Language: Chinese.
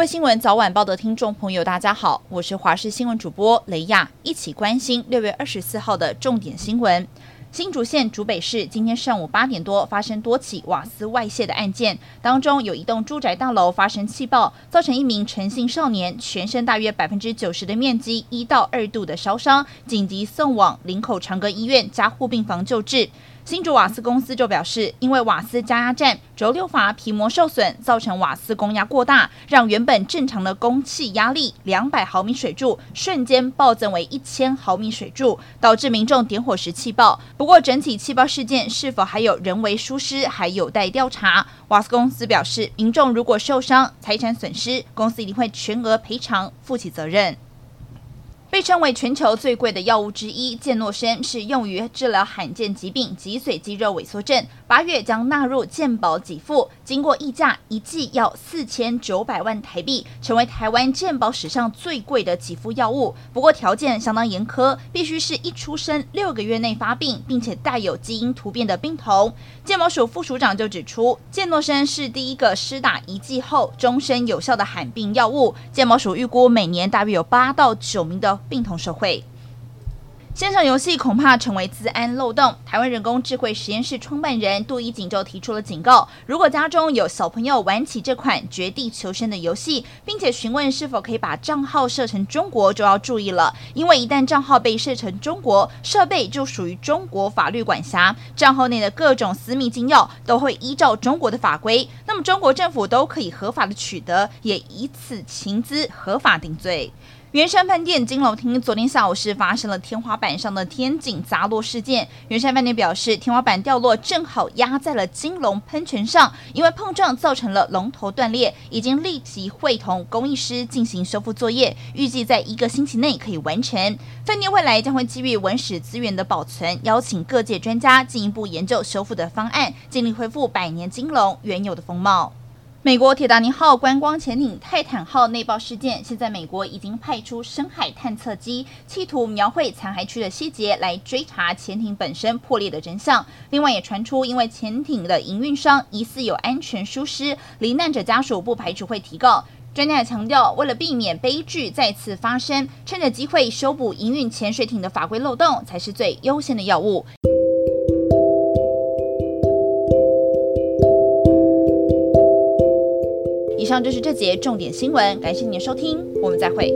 位新闻早晚报的听众朋友，大家好，我是华视新闻主播雷亚，一起关心六月二十四号的重点新闻。新竹县竹北市今天上午八点多发生多起瓦斯外泄的案件，当中有一栋住宅大楼发生气爆，造成一名陈姓少年全身大约百分之九十的面积一到二度的烧伤，紧急送往林口长庚医院加护病房救治。新竹瓦斯公司就表示，因为瓦斯加压站轴六阀皮膜受损，造成瓦斯供压过大，让原本正常的供气压力两百毫米水柱瞬间暴增为一千毫米水柱，导致民众点火时气爆。不过，整体气爆事件是否还有人为疏失，还有待调查。瓦斯公司表示，民众如果受伤、财产损失，公司一定会全额赔偿，负起责任。被称为全球最贵的药物之一，健诺生是用于治疗罕见疾病脊髓肌肉萎缩症。八月将纳入健保给付，经过议价，一剂要四千九百万台币，成为台湾健保史上最贵的给付药物。不过条件相当严苛，必须是一出生六个月内发病，并且带有基因突变的病童。健保署副署长就指出，健诺生是第一个施打一剂后终身有效的罕病药物。健保署预估每年大约有八到九名的病童受惠。线上游戏恐怕成为资安漏洞。台湾人工智慧实验室创办人杜一景就提出了警告：如果家中有小朋友玩起这款绝地求生的游戏，并且询问是否可以把账号设成中国，就要注意了。因为一旦账号被设成中国，设备就属于中国法律管辖，账号内的各种私密金钥都会依照中国的法规，那么中国政府都可以合法的取得，也以此情资合法定罪。圆山饭店金楼厅昨天下午是发生了天花板上的天井砸落事件。圆山饭店表示，天花板掉落正好压在了金龙喷泉上，因为碰撞造成了龙头断裂，已经立即会同工艺师进行修复作业，预计在一个星期内可以完成。饭店未来将会基于文史资源的保存，邀请各界专家进一步研究修复的方案，尽力恢复百年金龙原有的风貌。美国铁达尼号观光潜艇泰坦号内爆事件，现在美国已经派出深海探测机，企图描绘残骸区的细节，来追查潜艇本身破裂的真相。另外，也传出因为潜艇的营运商疑似有安全疏失，罹难者家属不排除会提告。专家也强调，为了避免悲剧再次发生，趁着机会修补营运潜水艇的法规漏洞，才是最优先的要务。以上就是这节重点新闻，感谢您的收听，我们再会。